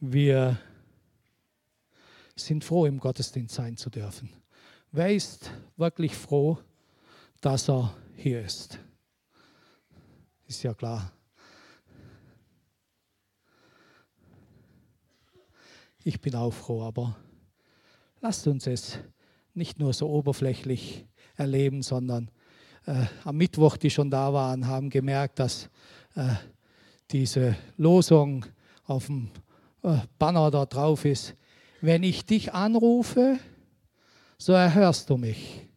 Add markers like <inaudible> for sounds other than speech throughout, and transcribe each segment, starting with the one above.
Wir sind froh, im Gottesdienst sein zu dürfen. Wer ist wirklich froh, dass er hier ist? Ist ja klar. Ich bin auch froh, aber lasst uns es nicht nur so oberflächlich erleben, sondern äh, am Mittwoch, die schon da waren, haben gemerkt, dass äh, diese Losung auf dem Banner da drauf ist. Wenn ich dich anrufe, so erhörst du mich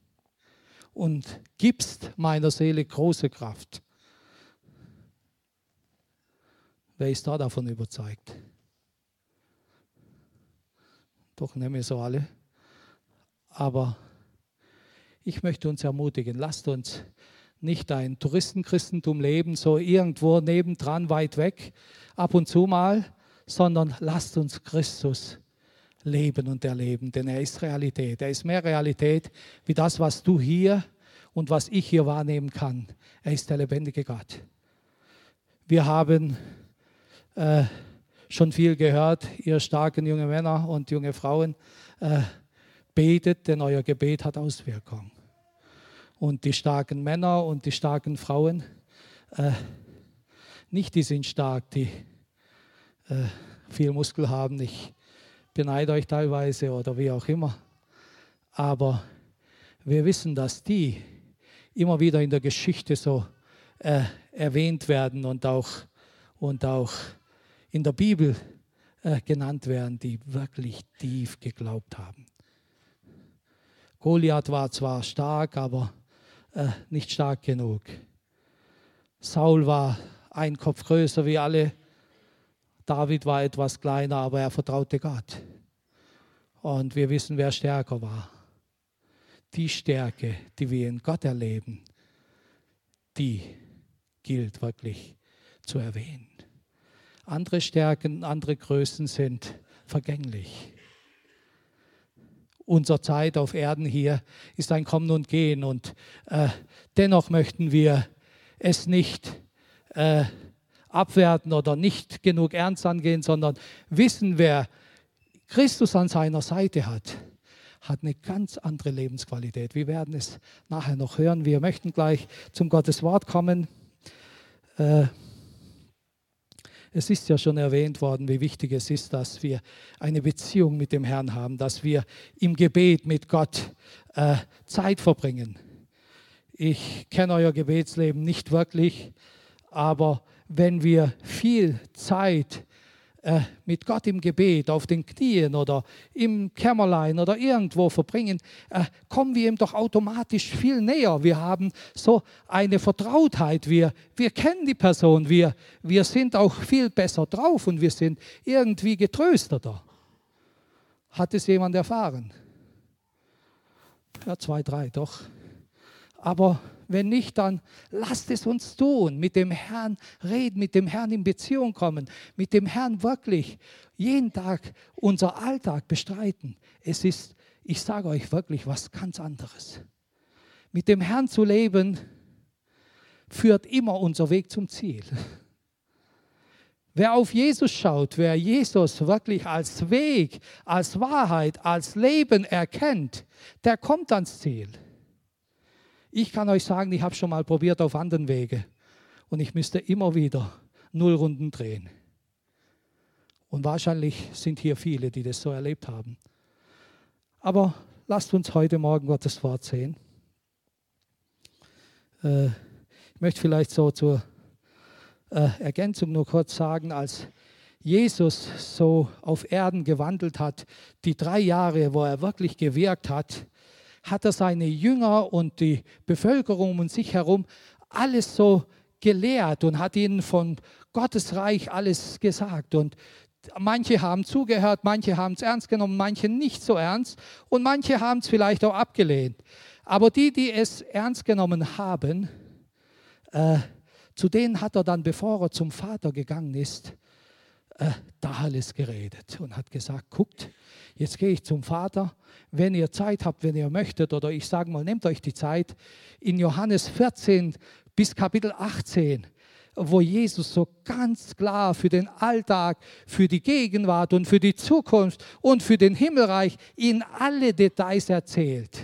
und gibst meiner Seele große Kraft. Wer ist da davon überzeugt? Doch nehmen wir so alle. Aber ich möchte uns ermutigen, lasst uns nicht ein Touristenchristentum leben, so irgendwo nebendran, weit weg, ab und zu mal, sondern lasst uns Christus leben und erleben, denn er ist Realität. Er ist mehr Realität wie das, was du hier und was ich hier wahrnehmen kann. Er ist der lebendige Gott. Wir haben äh, schon viel gehört, ihr starken junge Männer und junge Frauen. Äh, betet, denn euer Gebet hat Auswirkungen. Und die starken Männer und die starken Frauen, äh, nicht die sind stark, die äh, viel Muskel haben. Ich beneide euch teilweise oder wie auch immer. Aber wir wissen, dass die immer wieder in der Geschichte so äh, erwähnt werden und auch, und auch in der Bibel äh, genannt werden, die wirklich tief geglaubt haben. Goliath war zwar stark, aber äh, nicht stark genug. Saul war ein Kopf größer wie alle. David war etwas kleiner, aber er vertraute Gott. Und wir wissen, wer stärker war. Die Stärke, die wir in Gott erleben, die gilt wirklich zu erwähnen. Andere Stärken, andere Größen sind vergänglich unserer Zeit auf Erden hier ist ein Kommen und Gehen. Und äh, dennoch möchten wir es nicht äh, abwerten oder nicht genug ernst angehen, sondern wissen, wer Christus an seiner Seite hat, hat eine ganz andere Lebensqualität. Wir werden es nachher noch hören. Wir möchten gleich zum Gottes Wort kommen. Äh, es ist ja schon erwähnt worden, wie wichtig es ist, dass wir eine Beziehung mit dem Herrn haben, dass wir im Gebet mit Gott äh, Zeit verbringen. Ich kenne euer Gebetsleben nicht wirklich, aber wenn wir viel Zeit äh, mit Gott im Gebet auf den Knien oder im Kämmerlein oder irgendwo verbringen, äh, kommen wir ihm doch automatisch viel näher. Wir haben so eine Vertrautheit, wir, wir kennen die Person, wir, wir sind auch viel besser drauf und wir sind irgendwie getrösteter. Hat es jemand erfahren? Ja, zwei, drei, doch. Aber wenn nicht, dann lasst es uns tun. Mit dem Herrn reden, mit dem Herrn in Beziehung kommen, mit dem Herrn wirklich jeden Tag unser Alltag bestreiten. Es ist, ich sage euch wirklich, was ganz anderes. Mit dem Herrn zu leben, führt immer unser Weg zum Ziel. Wer auf Jesus schaut, wer Jesus wirklich als Weg, als Wahrheit, als Leben erkennt, der kommt ans Ziel. Ich kann euch sagen, ich habe schon mal probiert auf anderen Wege und ich müsste immer wieder null Runden drehen. Und wahrscheinlich sind hier viele, die das so erlebt haben. Aber lasst uns heute Morgen Gottes Wort sehen. Äh, ich möchte vielleicht so zur äh, Ergänzung nur kurz sagen, als Jesus so auf Erden gewandelt hat, die drei Jahre, wo er wirklich gewirkt hat, hat er seine Jünger und die Bevölkerung um sich herum alles so gelehrt und hat ihnen von Gottes Reich alles gesagt. Und manche haben zugehört, manche haben es ernst genommen, manche nicht so ernst und manche haben es vielleicht auch abgelehnt. Aber die, die es ernst genommen haben, äh, zu denen hat er dann, bevor er zum Vater gegangen ist, äh, da alles geredet und hat gesagt, guckt, jetzt gehe ich zum Vater, wenn ihr Zeit habt, wenn ihr möchtet, oder ich sage mal, nehmt euch die Zeit, in Johannes 14 bis Kapitel 18 wo Jesus so ganz klar für den Alltag, für die Gegenwart und für die Zukunft und für den Himmelreich in alle Details erzählt.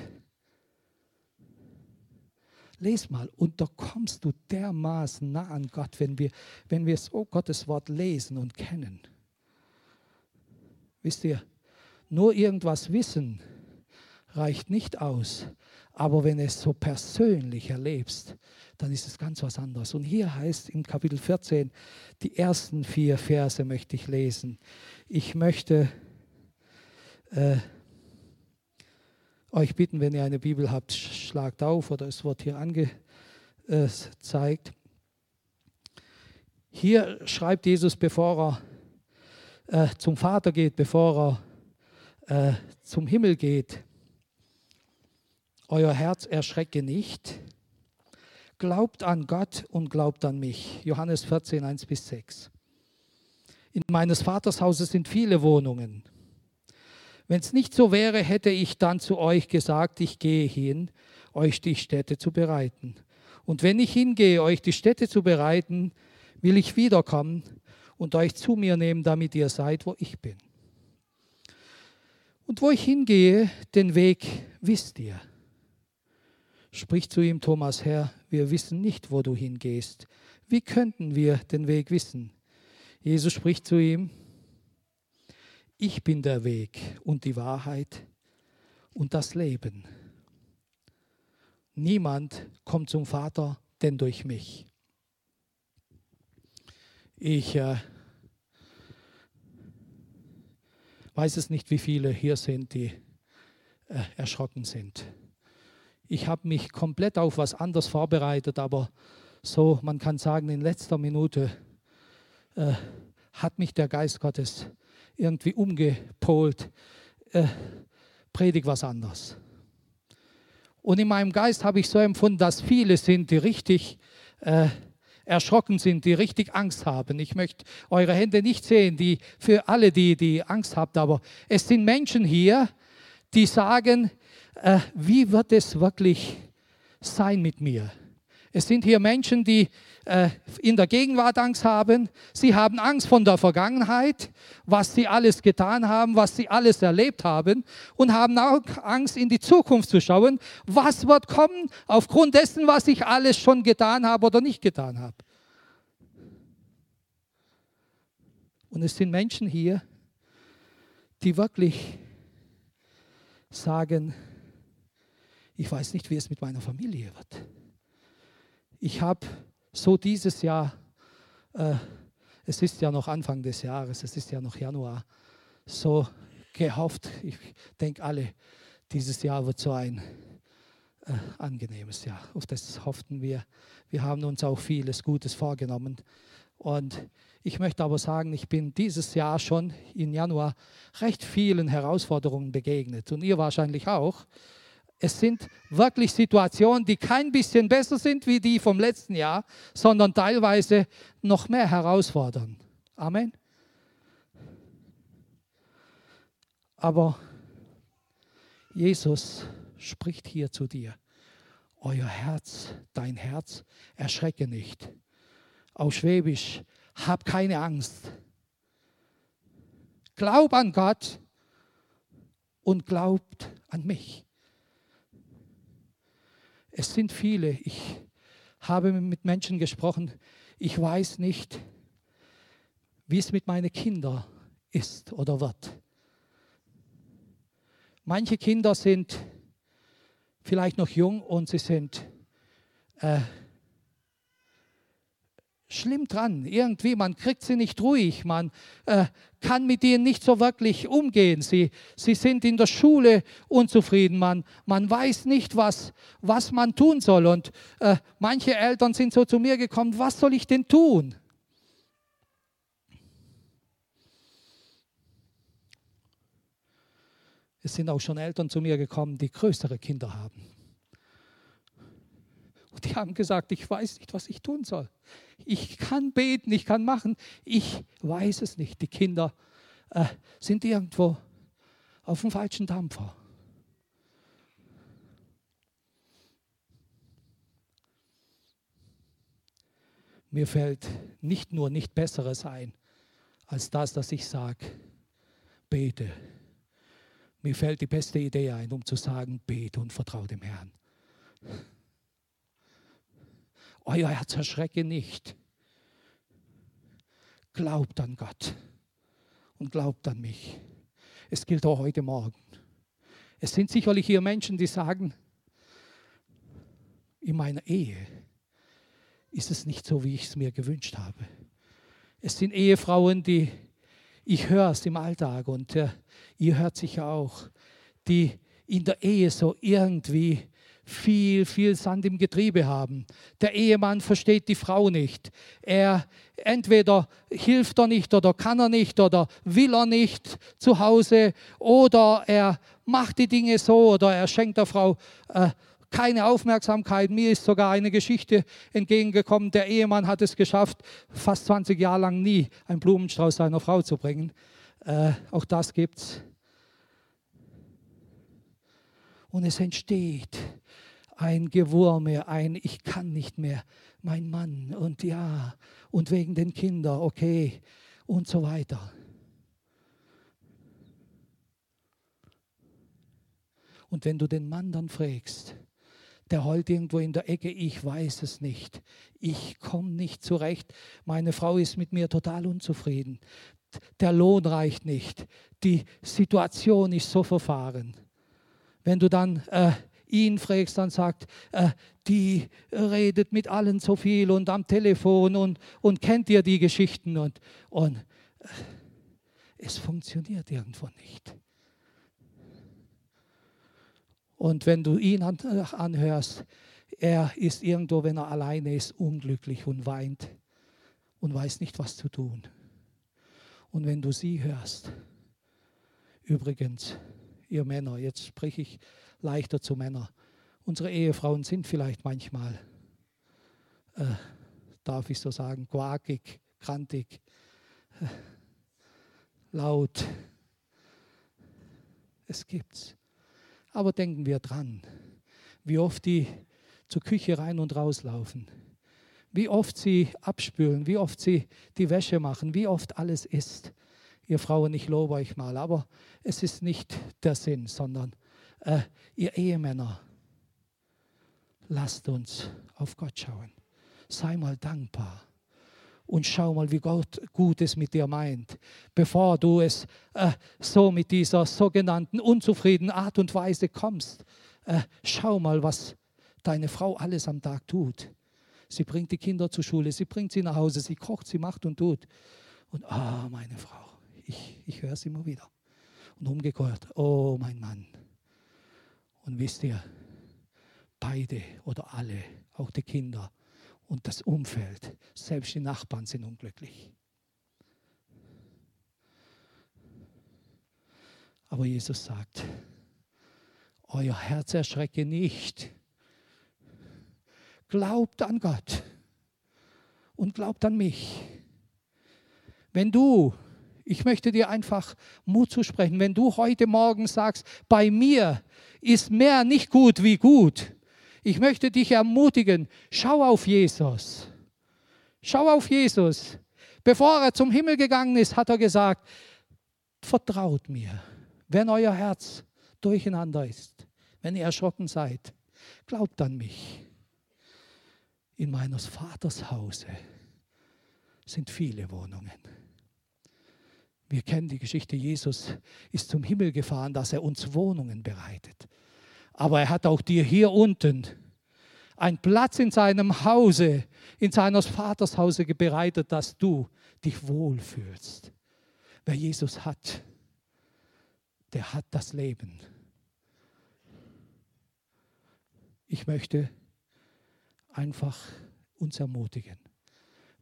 Les mal, und da kommst du dermaßen nah an Gott, wenn wir, wenn wir so Gottes Wort lesen und kennen. Wisst ihr, nur irgendwas wissen reicht nicht aus, aber wenn es so persönlich erlebst, dann ist es ganz was anderes. Und hier heißt in Kapitel 14, die ersten vier Verse möchte ich lesen. Ich möchte äh, euch bitten, wenn ihr eine Bibel habt, schlagt auf oder es wird hier angezeigt. Hier schreibt Jesus, bevor er äh, zum Vater geht, bevor er äh, zum Himmel geht, euer Herz erschrecke nicht. Glaubt an Gott und glaubt an mich. Johannes 14, 1 bis 6. In meines Vaters Hause sind viele Wohnungen. Wenn es nicht so wäre, hätte ich dann zu euch gesagt, ich gehe hin, euch die Städte zu bereiten. Und wenn ich hingehe, euch die Städte zu bereiten, will ich wiederkommen und euch zu mir nehmen, damit ihr seid, wo ich bin. Und wo ich hingehe, den Weg wisst ihr. Spricht zu ihm Thomas, Herr, wir wissen nicht, wo du hingehst. Wie könnten wir den Weg wissen? Jesus spricht zu ihm, ich bin der Weg und die Wahrheit und das Leben. Niemand kommt zum Vater, denn durch mich. Ich äh, weiß es nicht, wie viele hier sind, die äh, erschrocken sind. Ich habe mich komplett auf was anderes vorbereitet, aber so, man kann sagen, in letzter Minute äh, hat mich der Geist Gottes irgendwie umgepolt, äh, predig was anderes. Und in meinem Geist habe ich so empfunden, dass viele sind, die richtig äh, erschrocken sind, die richtig Angst haben. Ich möchte eure Hände nicht sehen, die für alle, die, die Angst habt, aber es sind Menschen hier, die sagen, äh, wie wird es wirklich sein mit mir? Es sind hier Menschen, die äh, in der Gegenwart Angst haben. Sie haben Angst von der Vergangenheit, was sie alles getan haben, was sie alles erlebt haben und haben auch Angst, in die Zukunft zu schauen. Was wird kommen aufgrund dessen, was ich alles schon getan habe oder nicht getan habe? Und es sind Menschen hier, die wirklich sagen, ich weiß nicht, wie es mit meiner Familie wird. Ich habe so dieses Jahr, äh, es ist ja noch Anfang des Jahres, es ist ja noch Januar, so gehofft, ich denke alle, dieses Jahr wird so ein äh, angenehmes Jahr. Auf das hofften wir. Wir haben uns auch vieles Gutes vorgenommen. Und ich möchte aber sagen, ich bin dieses Jahr schon im Januar recht vielen Herausforderungen begegnet und ihr wahrscheinlich auch. Es sind wirklich Situationen, die kein bisschen besser sind wie die vom letzten Jahr, sondern teilweise noch mehr herausfordern. Amen. Aber Jesus spricht hier zu dir. Euer Herz, dein Herz, erschrecke nicht. Auf Schwäbisch, hab keine Angst. Glaub an Gott und glaubt an mich. Es sind viele. Ich habe mit Menschen gesprochen. Ich weiß nicht, wie es mit meinen Kindern ist oder wird. Manche Kinder sind vielleicht noch jung und sie sind äh, schlimm dran. Irgendwie, man kriegt sie nicht ruhig, man äh, kann mit ihnen nicht so wirklich umgehen. Sie, sie sind in der Schule unzufrieden, man, man weiß nicht, was, was man tun soll. Und äh, manche Eltern sind so zu mir gekommen, was soll ich denn tun? Es sind auch schon Eltern zu mir gekommen, die größere Kinder haben. Und die haben gesagt, ich weiß nicht, was ich tun soll. Ich kann beten, ich kann machen. Ich weiß es nicht. Die Kinder äh, sind irgendwo auf dem falschen Dampfer. Mir fällt nicht nur nicht Besseres ein, als das, dass ich sage, bete. Mir fällt die beste Idee ein, um zu sagen, bete und vertraue dem Herrn. Euer Herz erschrecke nicht. Glaubt an Gott und glaubt an mich. Es gilt auch heute Morgen. Es sind sicherlich hier Menschen, die sagen, in meiner Ehe ist es nicht so, wie ich es mir gewünscht habe. Es sind Ehefrauen, die, ich höre es im Alltag und äh, ihr hört sicher auch, die in der Ehe so irgendwie viel, viel Sand im Getriebe haben. Der Ehemann versteht die Frau nicht. Er entweder hilft er nicht oder kann er nicht oder will er nicht zu Hause oder er macht die Dinge so oder er schenkt der Frau äh, keine Aufmerksamkeit. Mir ist sogar eine Geschichte entgegengekommen. Der Ehemann hat es geschafft, fast 20 Jahre lang nie einen Blumenstrauß seiner Frau zu bringen. Äh, auch das gibt's. Und es entsteht ein Gewurme, ein Ich kann nicht mehr, mein Mann und ja, und wegen den Kindern, okay, und so weiter. Und wenn du den Mann dann fragst, der heult irgendwo in der Ecke, ich weiß es nicht, ich komme nicht zurecht, meine Frau ist mit mir total unzufrieden, der Lohn reicht nicht, die Situation ist so verfahren. Wenn du dann äh, ihn fragst, dann sagt, äh, die redet mit allen so viel und am Telefon und, und kennt ihr die Geschichten und, und äh, es funktioniert irgendwo nicht. Und wenn du ihn anhörst, er ist irgendwo, wenn er alleine ist, unglücklich und weint und weiß nicht, was zu tun. Und wenn du sie hörst, übrigens, ihr Männer, jetzt spreche ich leichter zu Männern. Unsere Ehefrauen sind vielleicht manchmal, äh, darf ich so sagen, quakig, krantig, äh, laut. Es gibt's. Aber denken wir dran, wie oft die zur Küche rein und rauslaufen, wie oft sie abspülen, wie oft sie die Wäsche machen, wie oft alles ist. Ihr Frauen, ich lobe euch mal, aber es ist nicht der Sinn, sondern äh, ihr Ehemänner, lasst uns auf Gott schauen. Sei mal dankbar und schau mal, wie Gott gut es mit dir meint, bevor du es äh, so mit dieser sogenannten unzufriedenen Art und Weise kommst. Äh, schau mal, was deine Frau alles am Tag tut. Sie bringt die Kinder zur Schule, sie bringt sie nach Hause, sie kocht, sie macht und tut. Und ah, oh, meine Frau, ich, ich höre sie immer wieder. Und umgekehrt, oh mein Mann, und wisst ihr, beide oder alle, auch die Kinder und das Umfeld, selbst die Nachbarn sind unglücklich. Aber Jesus sagt, euer Herz erschrecke nicht. Glaubt an Gott und glaubt an mich. Wenn du ich möchte dir einfach Mut zusprechen. Wenn du heute Morgen sagst, bei mir ist mehr nicht gut wie gut, ich möchte dich ermutigen, schau auf Jesus. Schau auf Jesus. Bevor er zum Himmel gegangen ist, hat er gesagt, vertraut mir, wenn euer Herz durcheinander ist, wenn ihr erschrocken seid, glaubt an mich. In meines Vaters Hause sind viele Wohnungen. Wir kennen die Geschichte, Jesus ist zum Himmel gefahren, dass er uns Wohnungen bereitet. Aber er hat auch dir hier unten einen Platz in seinem Hause, in seines Vaters Hause bereitet, dass du dich wohlfühlst. Wer Jesus hat, der hat das Leben. Ich möchte einfach uns ermutigen,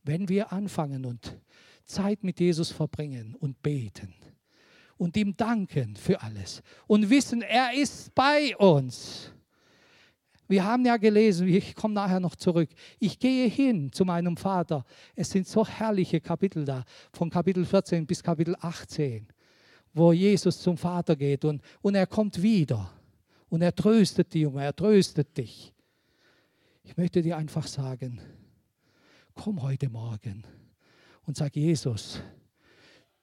wenn wir anfangen und Zeit mit Jesus verbringen und beten und ihm danken für alles und wissen, er ist bei uns. Wir haben ja gelesen, ich komme nachher noch zurück, ich gehe hin zu meinem Vater. Es sind so herrliche Kapitel da, von Kapitel 14 bis Kapitel 18, wo Jesus zum Vater geht und, und er kommt wieder und er tröstet die Junge, er tröstet dich. Ich möchte dir einfach sagen, komm heute Morgen und sag, Jesus,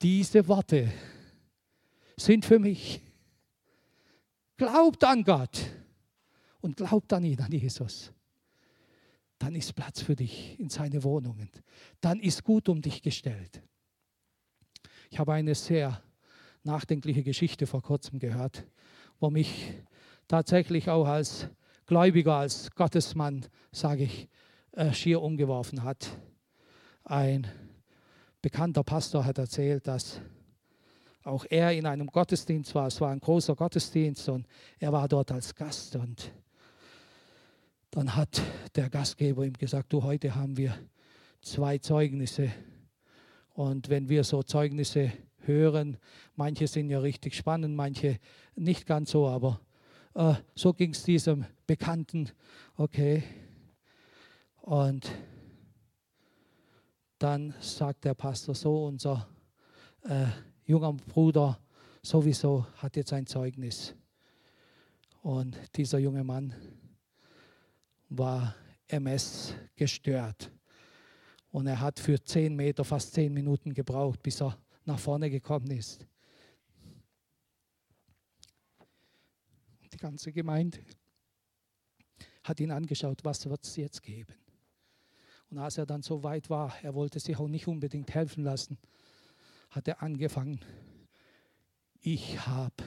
diese Worte sind für mich. Glaubt an Gott und glaubt an ihn, an Jesus. Dann ist Platz für dich in seine Wohnungen. Dann ist gut um dich gestellt. Ich habe eine sehr nachdenkliche Geschichte vor kurzem gehört, wo mich tatsächlich auch als Gläubiger, als Gottesmann, sage ich, äh, schier umgeworfen hat. Ein bekannter Pastor hat erzählt, dass auch er in einem Gottesdienst war. Es war ein großer Gottesdienst und er war dort als Gast. Und dann hat der Gastgeber ihm gesagt, du, heute haben wir zwei Zeugnisse. Und wenn wir so Zeugnisse hören, manche sind ja richtig spannend, manche nicht ganz so, aber äh, so ging es diesem Bekannten. Okay. Und dann sagt der Pastor so, unser äh, junger Bruder sowieso hat jetzt ein Zeugnis. Und dieser junge Mann war MS gestört. Und er hat für zehn Meter fast zehn Minuten gebraucht, bis er nach vorne gekommen ist. Die ganze Gemeinde hat ihn angeschaut, was wird es jetzt geben. Und als er dann so weit war, er wollte sich auch nicht unbedingt helfen lassen, hat er angefangen, ich habe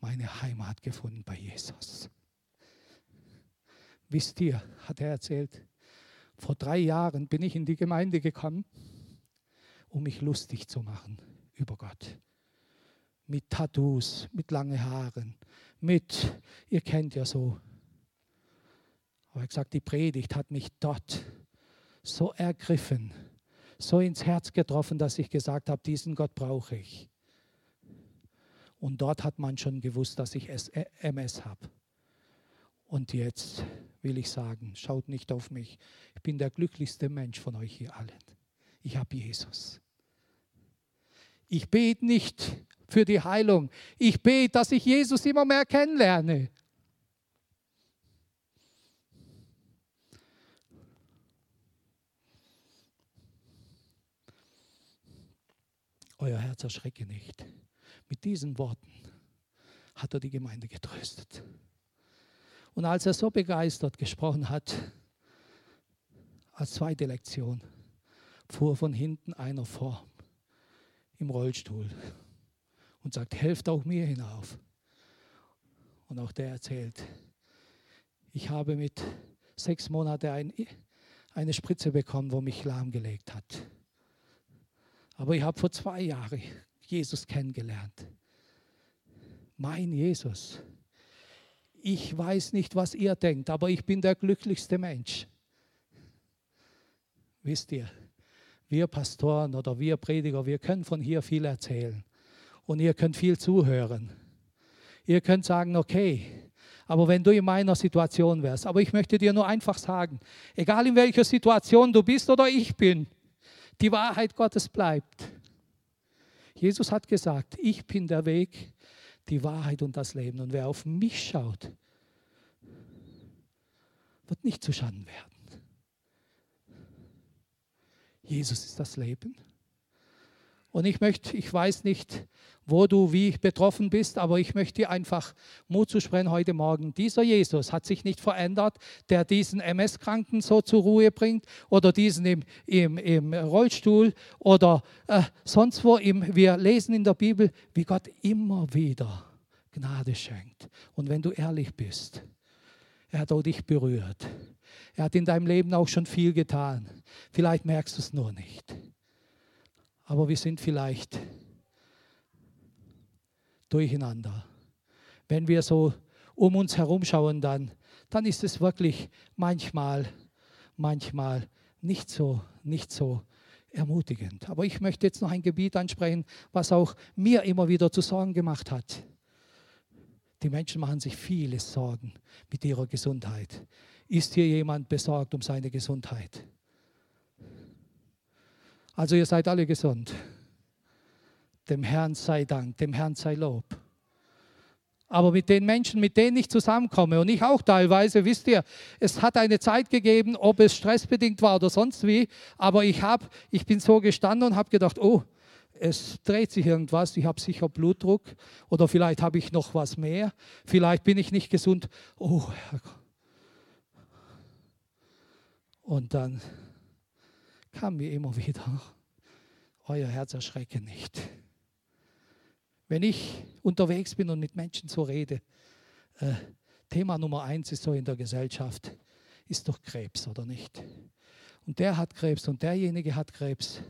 meine Heimat gefunden bei Jesus. Wisst ihr, hat er erzählt, vor drei Jahren bin ich in die Gemeinde gekommen, um mich lustig zu machen über Gott. Mit Tattoos, mit langen Haaren, mit, ihr kennt ja so. Aber er hat gesagt, die Predigt hat mich dort so ergriffen, so ins Herz getroffen, dass ich gesagt habe, diesen Gott brauche ich. Und dort hat man schon gewusst, dass ich MS habe. Und jetzt will ich sagen, schaut nicht auf mich. Ich bin der glücklichste Mensch von euch hier allen. Ich habe Jesus. Ich bete nicht für die Heilung. Ich bete, dass ich Jesus immer mehr kennenlerne. Euer Herz erschrecke nicht. Mit diesen Worten hat er die Gemeinde getröstet. Und als er so begeistert gesprochen hat, als zweite Lektion, fuhr von hinten einer vor im Rollstuhl und sagt, helft auch mir hinauf. Und auch der erzählt, ich habe mit sechs Monaten ein, eine Spritze bekommen, wo mich lahmgelegt hat. Aber ich habe vor zwei Jahren Jesus kennengelernt. Mein Jesus. Ich weiß nicht, was ihr denkt, aber ich bin der glücklichste Mensch. Wisst ihr, wir Pastoren oder wir Prediger, wir können von hier viel erzählen. Und ihr könnt viel zuhören. Ihr könnt sagen, okay, aber wenn du in meiner Situation wärst, aber ich möchte dir nur einfach sagen, egal in welcher Situation du bist oder ich bin, die Wahrheit Gottes bleibt. Jesus hat gesagt, ich bin der Weg, die Wahrheit und das Leben. Und wer auf mich schaut, wird nicht zu Schaden werden. Jesus ist das Leben. Und ich möchte, ich weiß nicht, wo du wie betroffen bist, aber ich möchte dir einfach Mut zu sprechen heute Morgen. Dieser Jesus hat sich nicht verändert, der diesen MS-Kranken so zur Ruhe bringt oder diesen im, im, im Rollstuhl oder äh, sonst wo. Im, wir lesen in der Bibel, wie Gott immer wieder Gnade schenkt. Und wenn du ehrlich bist, er hat auch dich berührt. Er hat in deinem Leben auch schon viel getan. Vielleicht merkst du es nur nicht aber wir sind vielleicht durcheinander. Wenn wir so um uns herum schauen, dann, dann ist es wirklich manchmal, manchmal nicht so, nicht so ermutigend. Aber ich möchte jetzt noch ein Gebiet ansprechen, was auch mir immer wieder zu Sorgen gemacht hat. Die Menschen machen sich viele Sorgen mit ihrer Gesundheit. Ist hier jemand besorgt um seine Gesundheit? Also ihr seid alle gesund. Dem Herrn sei Dank, dem Herrn sei Lob. Aber mit den Menschen, mit denen ich zusammenkomme und ich auch teilweise, wisst ihr, es hat eine Zeit gegeben, ob es stressbedingt war oder sonst wie, aber ich, hab, ich bin so gestanden und habe gedacht, oh, es dreht sich irgendwas, ich habe sicher Blutdruck oder vielleicht habe ich noch was mehr, vielleicht bin ich nicht gesund. Oh, und dann kam mir immer wieder, euer Herz erschrecke nicht. Wenn ich unterwegs bin und mit Menschen so rede, äh, Thema Nummer eins ist so in der Gesellschaft, ist doch Krebs, oder nicht? Und der hat Krebs und derjenige hat Krebs.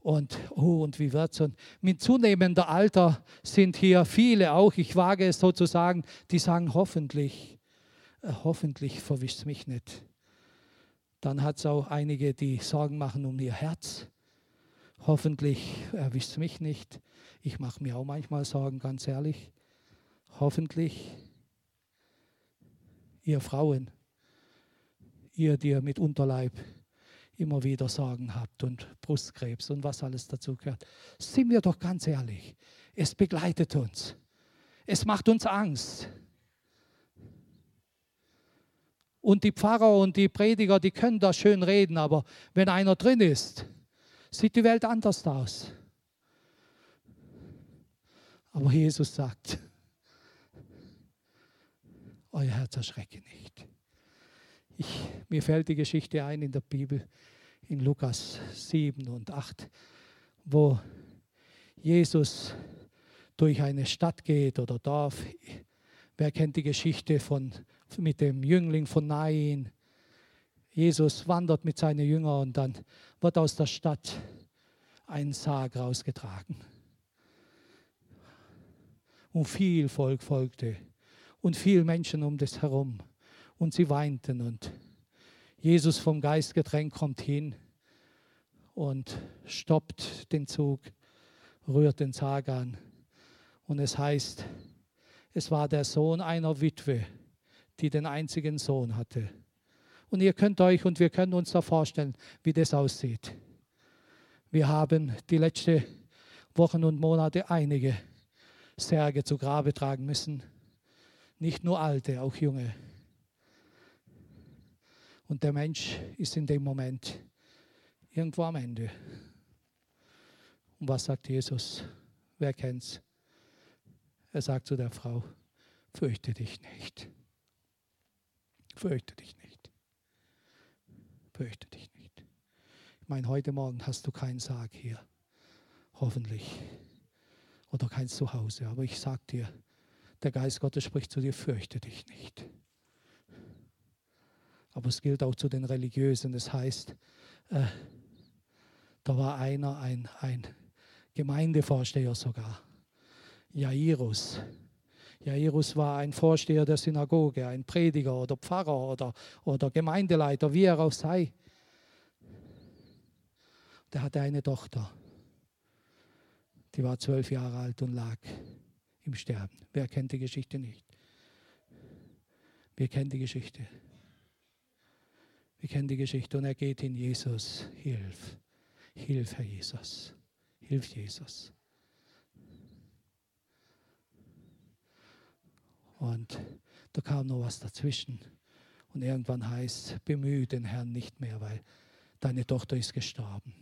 Und, oh, und wie wird es? Und mit zunehmender Alter sind hier viele auch, ich wage es sozusagen, die sagen, hoffentlich, äh, hoffentlich verwischt mich nicht. Dann hat es auch einige, die Sorgen machen um ihr Herz. Hoffentlich erwischt es mich nicht. Ich mache mir auch manchmal Sorgen, ganz ehrlich. Hoffentlich, ihr Frauen, ihr, die mit Unterleib immer wieder Sorgen habt und Brustkrebs und was alles dazu gehört, sind wir doch ganz ehrlich, es begleitet uns. Es macht uns Angst. Und die Pfarrer und die Prediger, die können da schön reden, aber wenn einer drin ist, sieht die Welt anders aus. Aber Jesus sagt, euer Herz erschrecke nicht. Ich, mir fällt die Geschichte ein in der Bibel, in Lukas 7 und 8, wo Jesus durch eine Stadt geht oder Dorf. Wer kennt die Geschichte von, mit dem Jüngling von Nain? Jesus wandert mit seinen Jüngern und dann wird aus der Stadt ein Sarg rausgetragen. Und viel Volk folgte und viel Menschen um das herum. Und sie weinten und Jesus vom Geist gedrängt kommt hin und stoppt den Zug, rührt den Sarg an. Und es heißt, es war der Sohn einer Witwe, die den einzigen Sohn hatte. Und ihr könnt euch und wir können uns da vorstellen, wie das aussieht. Wir haben die letzten Wochen und Monate einige Särge zu Grabe tragen müssen. Nicht nur alte, auch junge. Und der Mensch ist in dem Moment irgendwo am Ende. Und was sagt Jesus? Wer kennt's? Er sagt zu der Frau: Fürchte dich nicht. Fürchte dich nicht. Fürchte dich nicht. Ich meine, heute Morgen hast du keinen Sarg hier. Hoffentlich oder kein Zuhause. Aber ich sage dir, der Geist Gottes spricht zu dir, fürchte dich nicht. Aber es gilt auch zu den Religiösen. Das heißt, äh, da war einer, ein, ein Gemeindevorsteher sogar, Jairus. Jairus war ein Vorsteher der Synagoge, ein Prediger oder Pfarrer oder, oder Gemeindeleiter, wie er auch sei. Der hatte eine Tochter die war zwölf Jahre alt und lag im Sterben. Wer kennt die Geschichte nicht? Wir kennen die Geschichte. Wir kennen die Geschichte und er geht hin, Jesus, hilf. Hilf, Herr Jesus. Hilf, Jesus. Und da kam noch was dazwischen. Und irgendwann heißt, bemühe den Herrn nicht mehr, weil deine Tochter ist gestorben.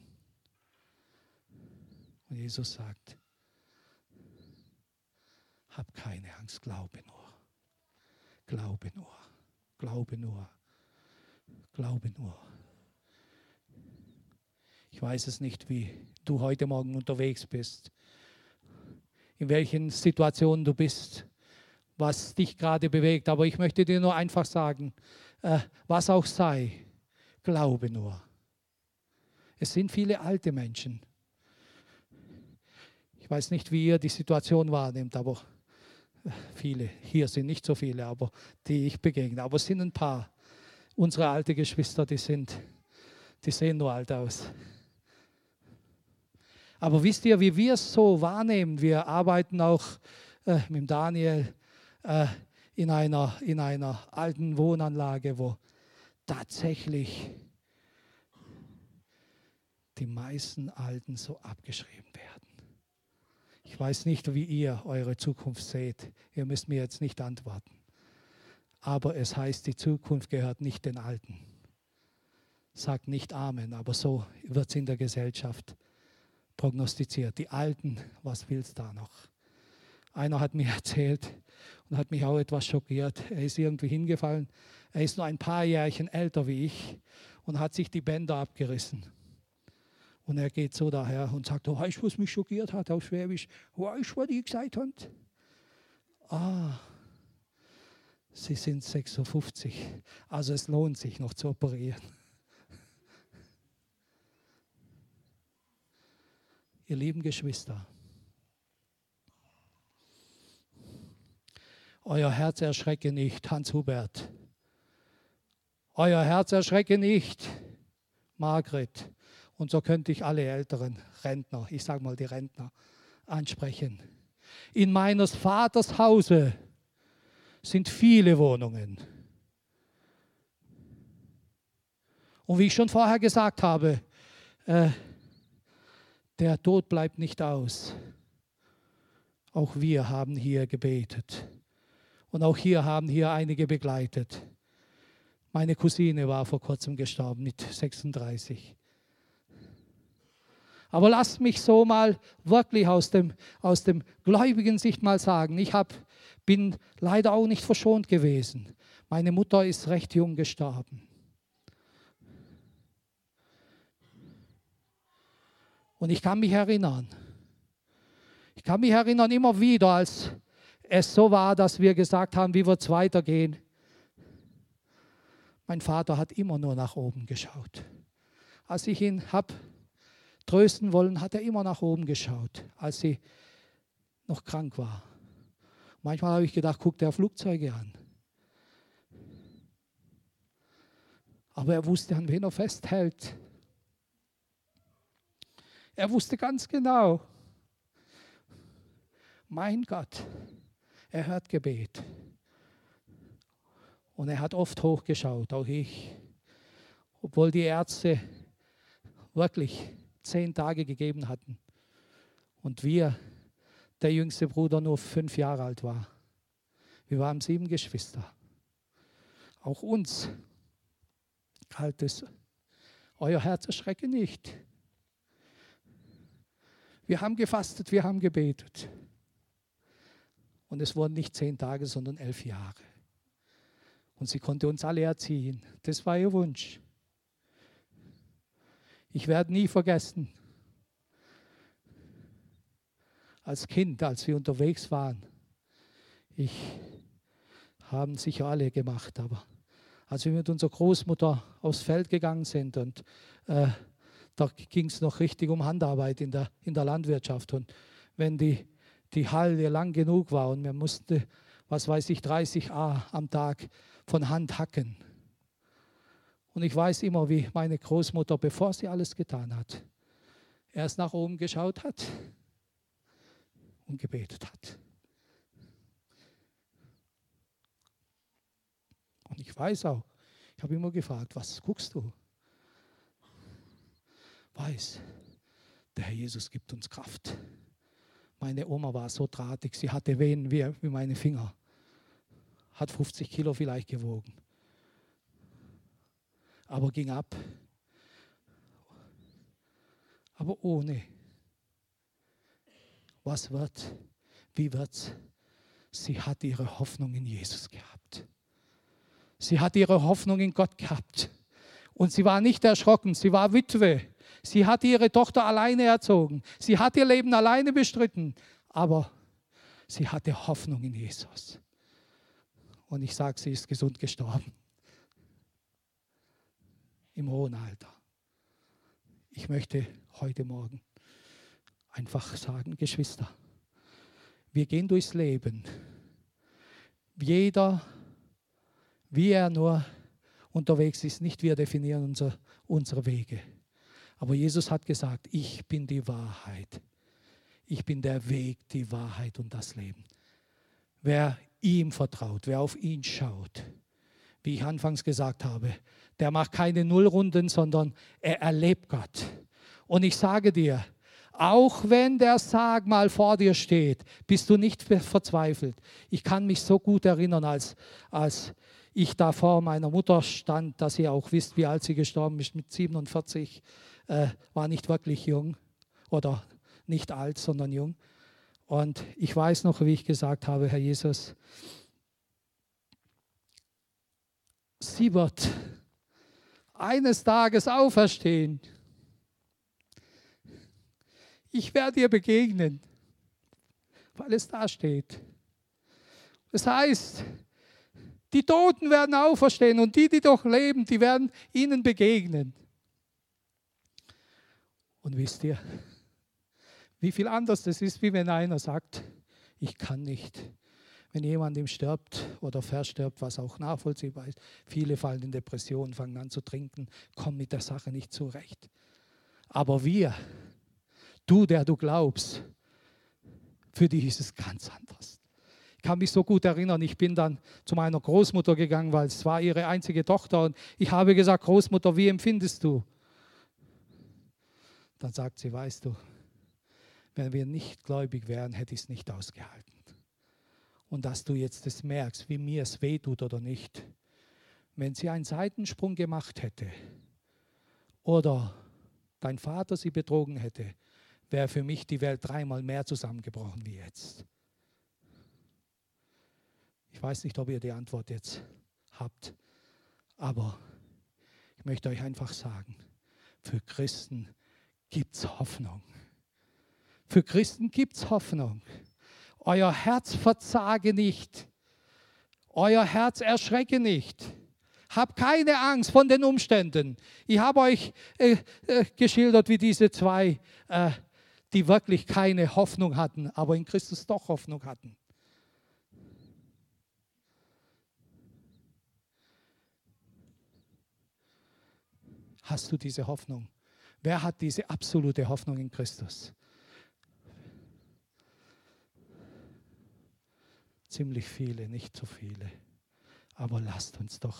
Und Jesus sagt, hab keine Angst, glaube nur. Glaube nur. Glaube nur. Glaube nur. Ich weiß es nicht, wie du heute Morgen unterwegs bist, in welchen Situationen du bist, was dich gerade bewegt. Aber ich möchte dir nur einfach sagen, äh, was auch sei, glaube nur. Es sind viele alte Menschen, ich weiß nicht, wie ihr die Situation wahrnehmt, aber viele, hier sind nicht so viele, aber die ich begegne. Aber es sind ein paar. Unsere alte Geschwister, die sind, die sehen nur alt aus. Aber wisst ihr, wie wir es so wahrnehmen? Wir arbeiten auch äh, mit Daniel äh, in, einer, in einer alten Wohnanlage, wo tatsächlich die meisten Alten so abgeschrieben werden. Ich weiß nicht, wie ihr eure Zukunft seht. Ihr müsst mir jetzt nicht antworten. Aber es heißt, die Zukunft gehört nicht den Alten. Sagt nicht Amen, aber so wird es in der Gesellschaft prognostiziert. Die Alten, was willst du da noch? Einer hat mir <laughs> erzählt und hat mich auch etwas schockiert. Er ist irgendwie hingefallen. Er ist nur ein paar Jährchen älter wie ich und hat sich die Bänder abgerissen. Und er geht so daher und sagt, oh, weißt du, was mich schockiert hat auf Schwäbisch? Weißt du, was ich gesagt habe? Ah, Sie sind 56. Also es lohnt sich noch zu operieren. <laughs> Ihr lieben Geschwister, euer Herz erschrecke nicht, Hans Hubert. Euer Herz erschrecke nicht, Margret. Und so könnte ich alle älteren Rentner, ich sage mal die Rentner, ansprechen. In meines Vaters Hause sind viele Wohnungen. Und wie ich schon vorher gesagt habe, äh, der Tod bleibt nicht aus. Auch wir haben hier gebetet. Und auch hier haben hier einige begleitet. Meine Cousine war vor kurzem gestorben mit 36. Aber lasst mich so mal wirklich aus dem, aus dem gläubigen Sicht mal sagen, ich hab, bin leider auch nicht verschont gewesen. Meine Mutter ist recht jung gestorben. Und ich kann mich erinnern, ich kann mich erinnern immer wieder, als es so war, dass wir gesagt haben, wie wird es weitergehen. Mein Vater hat immer nur nach oben geschaut. Als ich ihn habe trösten wollen, hat er immer nach oben geschaut, als sie noch krank war. Manchmal habe ich gedacht, guckt er Flugzeuge an. Aber er wusste, an wen er festhält. Er wusste ganz genau, mein Gott, er hört Gebet. Und er hat oft hochgeschaut, auch ich. Obwohl die Ärzte wirklich zehn Tage gegeben hatten. Und wir, der jüngste Bruder, nur fünf Jahre alt war. Wir waren sieben Geschwister. Auch uns galt es, euer Herz erschrecke nicht. Wir haben gefastet, wir haben gebetet. Und es wurden nicht zehn Tage, sondern elf Jahre. Und sie konnte uns alle erziehen. Das war ihr Wunsch. Ich werde nie vergessen, als Kind, als wir unterwegs waren, ich haben sicher alle gemacht, aber als wir mit unserer Großmutter aufs Feld gegangen sind und äh, da ging es noch richtig um Handarbeit in der, in der Landwirtschaft. Und wenn die, die Halle lang genug war und wir mussten, was weiß ich, 30 A am Tag von Hand hacken, und ich weiß immer, wie meine Großmutter, bevor sie alles getan hat, erst nach oben geschaut hat und gebetet hat. Und ich weiß auch, ich habe immer gefragt, was guckst du? Weiß, der Herr Jesus gibt uns Kraft. Meine Oma war so drahtig, sie hatte Wehen wie, wie meine Finger. Hat 50 Kilo vielleicht gewogen aber ging ab. Aber ohne. Was wird? Wie wird's? Sie hat ihre Hoffnung in Jesus gehabt. Sie hat ihre Hoffnung in Gott gehabt. Und sie war nicht erschrocken, sie war Witwe. Sie hat ihre Tochter alleine erzogen. Sie hat ihr Leben alleine bestritten. Aber sie hatte Hoffnung in Jesus. Und ich sage, sie ist gesund gestorben im hohen Alter. Ich möchte heute Morgen einfach sagen, Geschwister, wir gehen durchs Leben. Jeder, wie er nur unterwegs ist, nicht wir definieren unser, unsere Wege. Aber Jesus hat gesagt, ich bin die Wahrheit. Ich bin der Weg, die Wahrheit und das Leben. Wer ihm vertraut, wer auf ihn schaut, wie ich anfangs gesagt habe, der macht keine Nullrunden, sondern er erlebt Gott. Und ich sage dir, Auch wenn der Sarg mal vor dir steht, bist du nicht verzweifelt. Ich kann mich so gut erinnern, als, als ich da vor meiner Mutter stand, dass ihr auch wisst, wie alt sie gestorben ist, mit 47, äh, war nicht wirklich jung oder nicht alt, sondern jung. Und ich weiß noch, wie ich gesagt habe, Herr Jesus, sie wird eines Tages auferstehen ich werde ihr begegnen, weil es da steht. Das heißt, die Toten werden auferstehen und die, die doch leben, die werden ihnen begegnen. Und wisst ihr, wie viel anders das ist, wie wenn einer sagt, ich kann nicht. Wenn jemand im stirbt oder verstirbt, was auch nachvollziehbar ist, viele fallen in Depressionen, fangen an zu trinken, kommen mit der Sache nicht zurecht. Aber wir, Du, der du glaubst, für dich ist es ganz anders. Ich kann mich so gut erinnern, ich bin dann zu meiner Großmutter gegangen, weil es war ihre einzige Tochter und ich habe gesagt, Großmutter, wie empfindest du? Dann sagt sie, weißt du, wenn wir nicht gläubig wären, hätte ich es nicht ausgehalten. Und dass du jetzt das merkst, wie mir es wehtut oder nicht. Wenn sie einen Seitensprung gemacht hätte oder dein Vater sie betrogen hätte, wäre für mich die Welt dreimal mehr zusammengebrochen wie jetzt. Ich weiß nicht, ob ihr die Antwort jetzt habt, aber ich möchte euch einfach sagen, für Christen gibt es Hoffnung. Für Christen gibt es Hoffnung. Euer Herz verzage nicht. Euer Herz erschrecke nicht. Habt keine Angst von den Umständen. Ich habe euch äh, äh, geschildert, wie diese zwei äh, die wirklich keine Hoffnung hatten, aber in Christus doch Hoffnung hatten. Hast du diese Hoffnung? Wer hat diese absolute Hoffnung in Christus? Ziemlich viele, nicht so viele. Aber lasst uns doch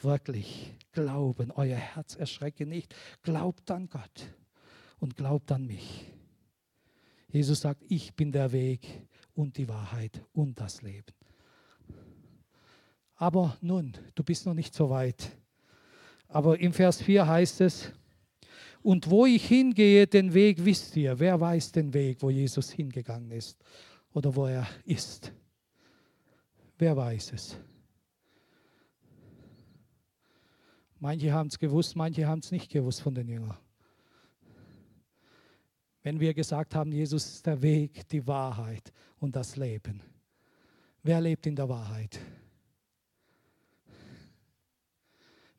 wirklich glauben. Euer Herz erschrecke nicht. Glaubt an Gott und glaubt an mich. Jesus sagt, ich bin der Weg und die Wahrheit und das Leben. Aber nun, du bist noch nicht so weit. Aber im Vers 4 heißt es, und wo ich hingehe, den Weg wisst ihr. Wer weiß den Weg, wo Jesus hingegangen ist oder wo er ist? Wer weiß es? Manche haben es gewusst, manche haben es nicht gewusst von den Jüngern wenn wir gesagt haben, Jesus ist der Weg, die Wahrheit und das Leben. Wer lebt in der Wahrheit?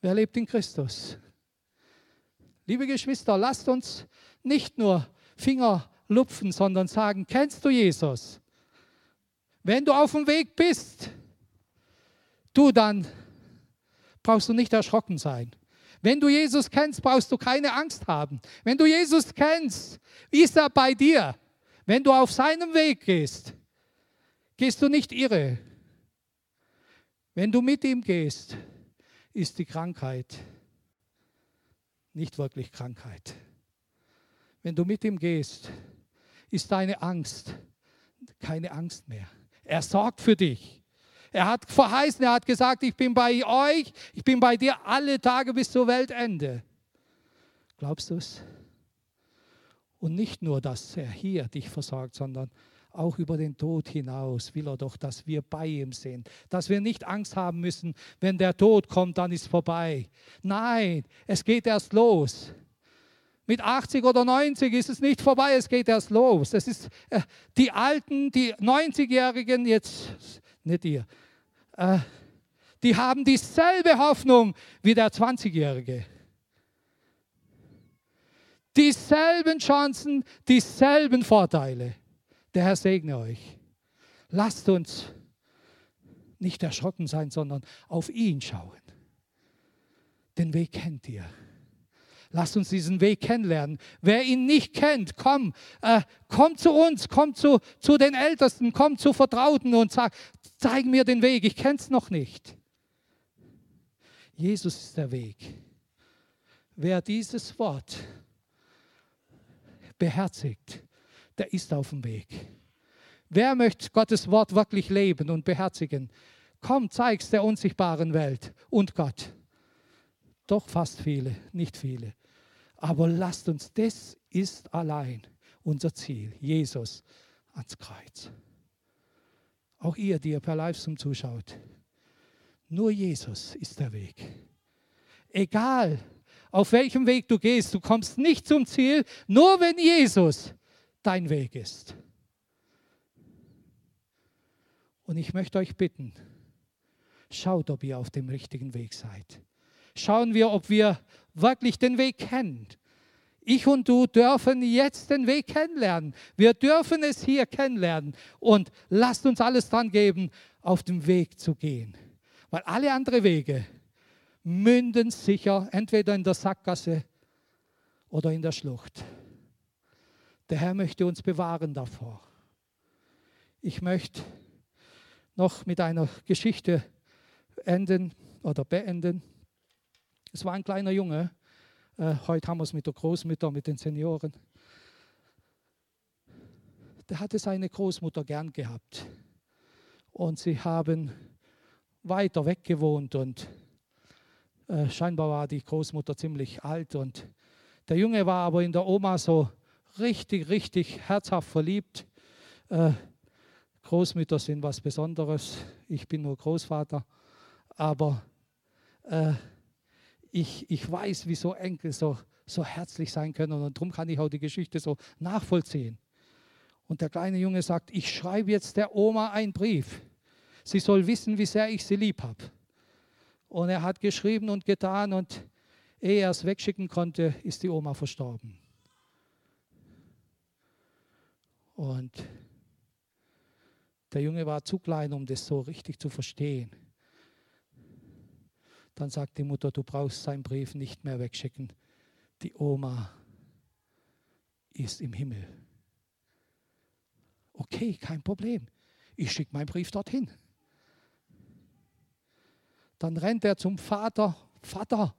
Wer lebt in Christus? Liebe Geschwister, lasst uns nicht nur Finger lupfen, sondern sagen, kennst du Jesus? Wenn du auf dem Weg bist, du dann brauchst du nicht erschrocken sein. Wenn du Jesus kennst, brauchst du keine Angst haben. Wenn du Jesus kennst, ist er bei dir. Wenn du auf seinem Weg gehst, gehst du nicht irre. Wenn du mit ihm gehst, ist die Krankheit nicht wirklich Krankheit. Wenn du mit ihm gehst, ist deine Angst keine Angst mehr. Er sorgt für dich. Er hat verheißen, er hat gesagt, ich bin bei euch, ich bin bei dir alle Tage bis zur Weltende. Glaubst du es? Und nicht nur, dass er hier dich versorgt, sondern auch über den Tod hinaus will er doch, dass wir bei ihm sind, dass wir nicht Angst haben müssen, wenn der Tod kommt, dann ist vorbei. Nein, es geht erst los. Mit 80 oder 90 ist es nicht vorbei, es geht erst los. Es ist äh, die Alten, die 90-Jährigen, jetzt nicht ihr, äh, die haben dieselbe Hoffnung wie der 20-Jährige. Dieselben Chancen, dieselben Vorteile. Der Herr segne euch. Lasst uns nicht erschrocken sein, sondern auf ihn schauen. Den Weg kennt ihr. Lasst uns diesen Weg kennenlernen. Wer ihn nicht kennt, komm, äh, komm zu uns, komm zu, zu den Ältesten, komm zu Vertrauten und sag, zeig mir den Weg, ich kenne es noch nicht. Jesus ist der Weg. Wer dieses Wort beherzigt, der ist auf dem Weg. Wer möchte Gottes Wort wirklich leben und beherzigen? Komm, zeig's der unsichtbaren Welt und Gott. Doch fast viele, nicht viele. Aber lasst uns, das ist allein unser Ziel, Jesus ans Kreuz. Auch ihr, die ihr per Livestream zuschaut. Nur Jesus ist der Weg. Egal, auf welchem Weg du gehst, du kommst nicht zum Ziel, nur wenn Jesus dein Weg ist. Und ich möchte euch bitten, schaut, ob ihr auf dem richtigen Weg seid. Schauen wir, ob wir wirklich den Weg kennen. Ich und du dürfen jetzt den Weg kennenlernen. Wir dürfen es hier kennenlernen. Und lasst uns alles dran geben, auf dem Weg zu gehen. Weil alle anderen Wege münden sicher entweder in der Sackgasse oder in der Schlucht. Der Herr möchte uns bewahren davor. Ich möchte noch mit einer Geschichte enden oder beenden. Es war ein kleiner Junge. Äh, heute haben wir es mit der Großmutter, mit den Senioren. Der hatte seine Großmutter gern gehabt. Und sie haben weiter weg gewohnt und äh, scheinbar war die Großmutter ziemlich alt und der Junge war aber in der Oma so richtig, richtig herzhaft verliebt. Äh, Großmütter sind was Besonderes. Ich bin nur Großvater. Aber äh, ich, ich weiß, wie so Enkel so, so herzlich sein können und darum kann ich auch die Geschichte so nachvollziehen. Und der kleine Junge sagt, ich schreibe jetzt der Oma einen Brief. Sie soll wissen, wie sehr ich sie lieb habe. Und er hat geschrieben und getan und ehe er es wegschicken konnte, ist die Oma verstorben. Und der Junge war zu klein, um das so richtig zu verstehen. Dann sagt die Mutter, du brauchst seinen Brief nicht mehr wegschicken. Die Oma ist im Himmel. Okay, kein Problem. Ich schicke meinen Brief dorthin. Dann rennt er zum Vater. Vater,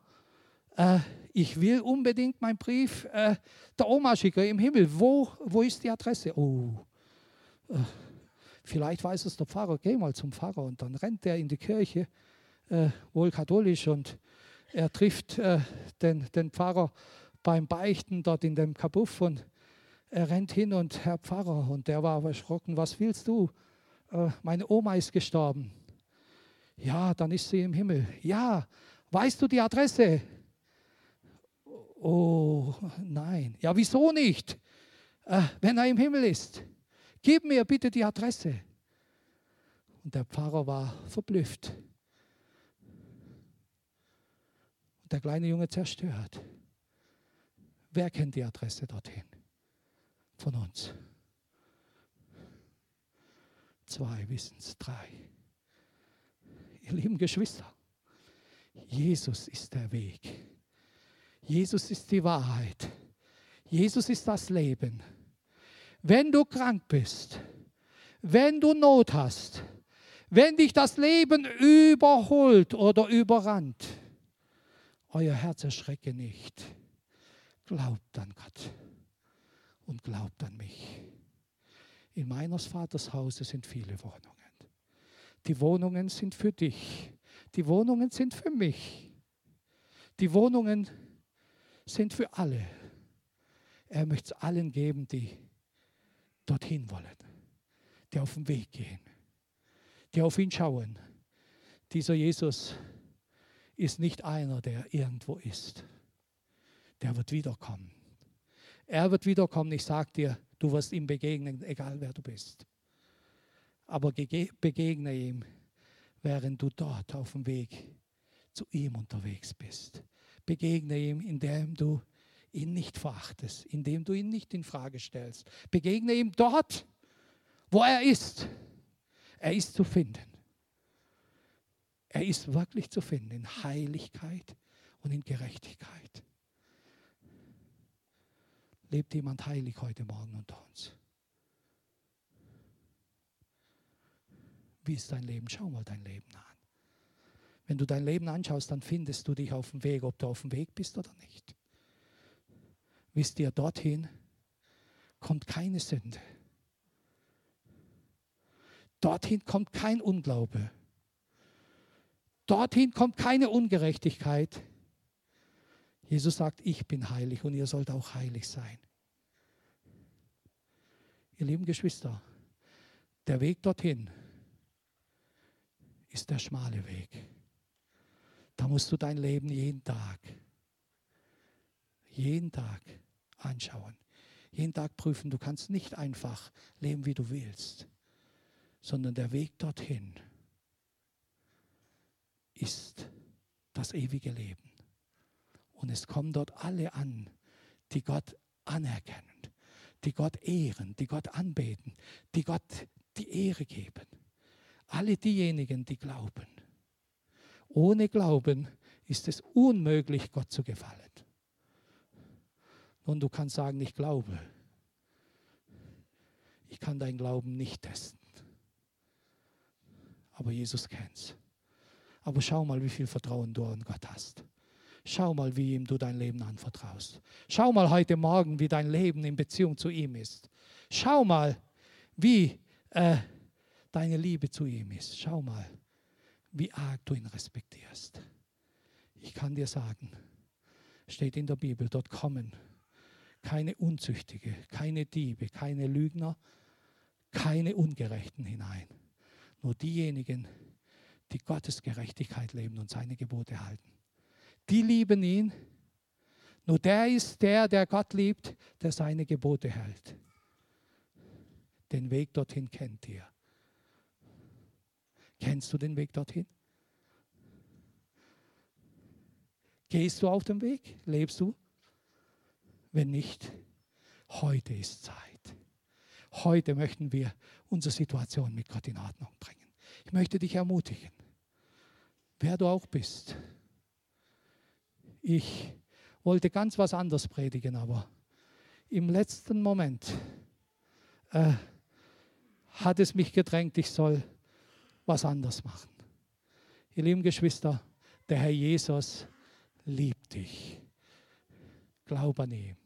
äh, ich will unbedingt meinen Brief äh, der Oma schicken im Himmel. Wo, wo ist die Adresse? Oh, äh, vielleicht weiß es der Pfarrer. Geh mal zum Pfarrer. Und dann rennt er in die Kirche äh, wohl katholisch und er trifft äh, den, den Pfarrer beim Beichten dort in dem Kabuff und er rennt hin und Herr Pfarrer und der war erschrocken, was willst du? Äh, meine Oma ist gestorben. Ja, dann ist sie im Himmel. Ja, weißt du die Adresse? Oh, nein. Ja, wieso nicht? Äh, wenn er im Himmel ist. Gib mir bitte die Adresse. Und der Pfarrer war verblüfft. der kleine Junge zerstört. Wer kennt die Adresse dorthin? Von uns. Zwei wissen es, drei. Ihr lieben Geschwister, Jesus ist der Weg. Jesus ist die Wahrheit. Jesus ist das Leben. Wenn du krank bist, wenn du Not hast, wenn dich das Leben überholt oder überrannt, euer Herz erschrecke nicht. Glaubt an Gott und glaubt an mich. In meines Vaters Hause sind viele Wohnungen. Die Wohnungen sind für dich. Die Wohnungen sind für mich. Die Wohnungen sind für alle. Er möchte es allen geben, die dorthin wollen, die auf den Weg gehen, die auf ihn schauen. Dieser Jesus ist nicht einer, der irgendwo ist. Der wird wiederkommen. Er wird wiederkommen. Ich sage dir, du wirst ihm begegnen, egal wer du bist. Aber begegne ihm, während du dort auf dem Weg zu ihm unterwegs bist. Begegne ihm, indem du ihn nicht verachtest, indem du ihn nicht in Frage stellst. Begegne ihm dort, wo er ist. Er ist zu finden. Er ist wirklich zu finden in Heiligkeit und in Gerechtigkeit. Lebt jemand heilig heute Morgen unter uns? Wie ist dein Leben? Schau mal dein Leben an. Wenn du dein Leben anschaust, dann findest du dich auf dem Weg, ob du auf dem Weg bist oder nicht. Wisst ihr, dorthin kommt keine Sünde. Dorthin kommt kein Unglaube. Dorthin kommt keine Ungerechtigkeit. Jesus sagt, ich bin heilig und ihr sollt auch heilig sein. Ihr lieben Geschwister, der Weg dorthin ist der schmale Weg. Da musst du dein Leben jeden Tag, jeden Tag anschauen. Jeden Tag prüfen. Du kannst nicht einfach leben, wie du willst, sondern der Weg dorthin ist das ewige Leben. Und es kommen dort alle an, die Gott anerkennen, die Gott ehren, die Gott anbeten, die Gott die Ehre geben. Alle diejenigen, die glauben. Ohne Glauben ist es unmöglich, Gott zu gefallen. Nun, du kannst sagen, ich glaube. Ich kann dein Glauben nicht testen. Aber Jesus kennt's. Aber schau mal, wie viel Vertrauen du an Gott hast. Schau mal, wie ihm du dein Leben anvertraust. Schau mal heute Morgen, wie dein Leben in Beziehung zu ihm ist. Schau mal, wie äh, deine Liebe zu ihm ist. Schau mal, wie arg du ihn respektierst. Ich kann dir sagen, steht in der Bibel, dort kommen keine Unzüchtige, keine Diebe, keine Lügner, keine Ungerechten hinein. Nur diejenigen, die Gottes Gerechtigkeit leben und seine Gebote halten. Die lieben ihn. Nur der ist der, der Gott liebt, der seine Gebote hält. Den Weg dorthin kennt ihr. Kennst du den Weg dorthin? Gehst du auf dem Weg? Lebst du? Wenn nicht, heute ist Zeit. Heute möchten wir unsere Situation mit Gott in Ordnung bringen. Ich möchte dich ermutigen, wer du auch bist. Ich wollte ganz was anderes predigen, aber im letzten Moment äh, hat es mich gedrängt, ich soll was anderes machen. Ihr lieben Geschwister, der Herr Jesus liebt dich. Glaub an ihn.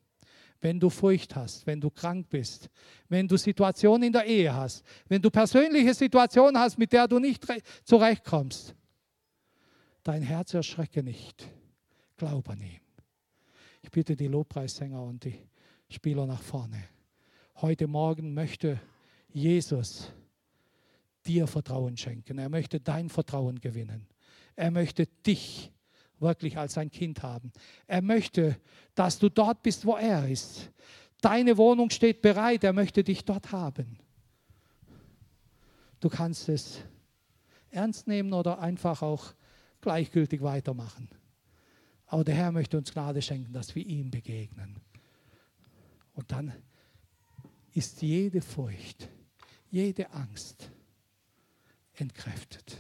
Wenn du Furcht hast, wenn du krank bist, wenn du Situationen in der Ehe hast, wenn du persönliche Situationen hast, mit der du nicht zurechtkommst, dein Herz erschrecke nicht. Glaub an ihn. Ich bitte die Lobpreissänger und die Spieler nach vorne. Heute Morgen möchte Jesus dir Vertrauen schenken. Er möchte dein Vertrauen gewinnen. Er möchte dich wirklich als sein Kind haben. Er möchte, dass du dort bist, wo er ist. Deine Wohnung steht bereit. Er möchte dich dort haben. Du kannst es ernst nehmen oder einfach auch gleichgültig weitermachen. Aber der Herr möchte uns Gnade schenken, dass wir ihm begegnen. Und dann ist jede Furcht, jede Angst entkräftet.